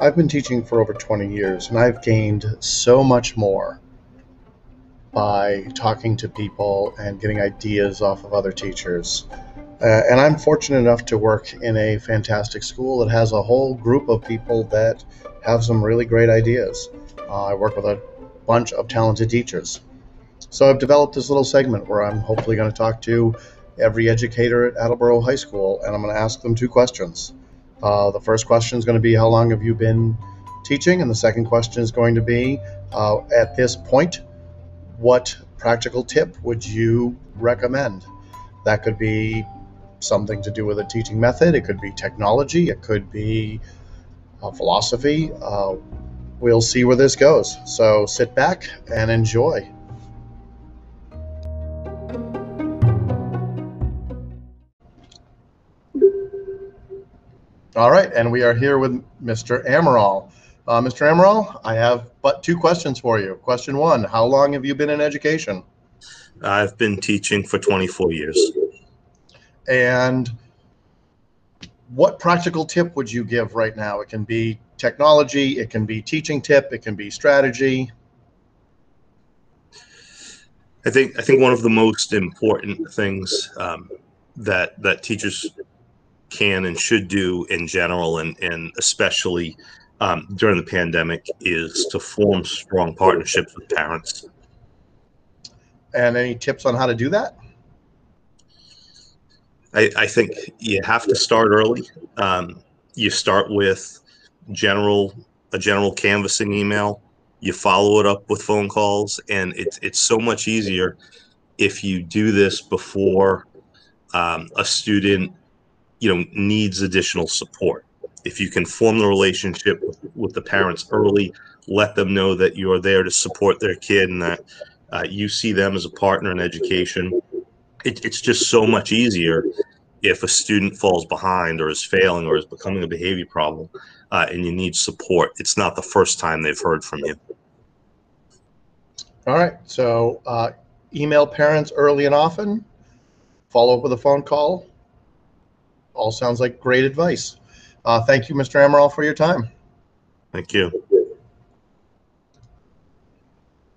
I've been teaching for over 20 years and I've gained so much more by talking to people and getting ideas off of other teachers. Uh, and I'm fortunate enough to work in a fantastic school that has a whole group of people that have some really great ideas. Uh, I work with a bunch of talented teachers. So I've developed this little segment where I'm hopefully going to talk to every educator at Attleboro High School and I'm going to ask them two questions. Uh, the first question is going to be How long have you been teaching? And the second question is going to be uh, At this point, what practical tip would you recommend? That could be something to do with a teaching method, it could be technology, it could be uh, philosophy. Uh, we'll see where this goes. So sit back and enjoy. All right, and we are here with Mr. Amaral. Uh, Mr. Amaral, I have but two questions for you. Question one How long have you been in education? I've been teaching for 24 years. And what practical tip would you give right now? It can be technology, it can be teaching tip, it can be strategy. I think I think one of the most important things um, that that teachers can and should do in general, and and especially um, during the pandemic, is to form strong partnerships with parents. And any tips on how to do that? I, I think you have to start early. Um, you start with general a general canvassing email. You follow it up with phone calls, and it's it's so much easier if you do this before um, a student, you know, needs additional support. If you can form the relationship with, with the parents early, let them know that you're there to support their kid and that uh, you see them as a partner in education. It, it's just so much easier if a student falls behind or is failing or is becoming a behavior problem uh, and you need support. It's not the first time they've heard from you. All right. So uh, email parents early and often, follow up with a phone call. All sounds like great advice. Uh, thank you, Mr. Amaral, for your time. Thank you.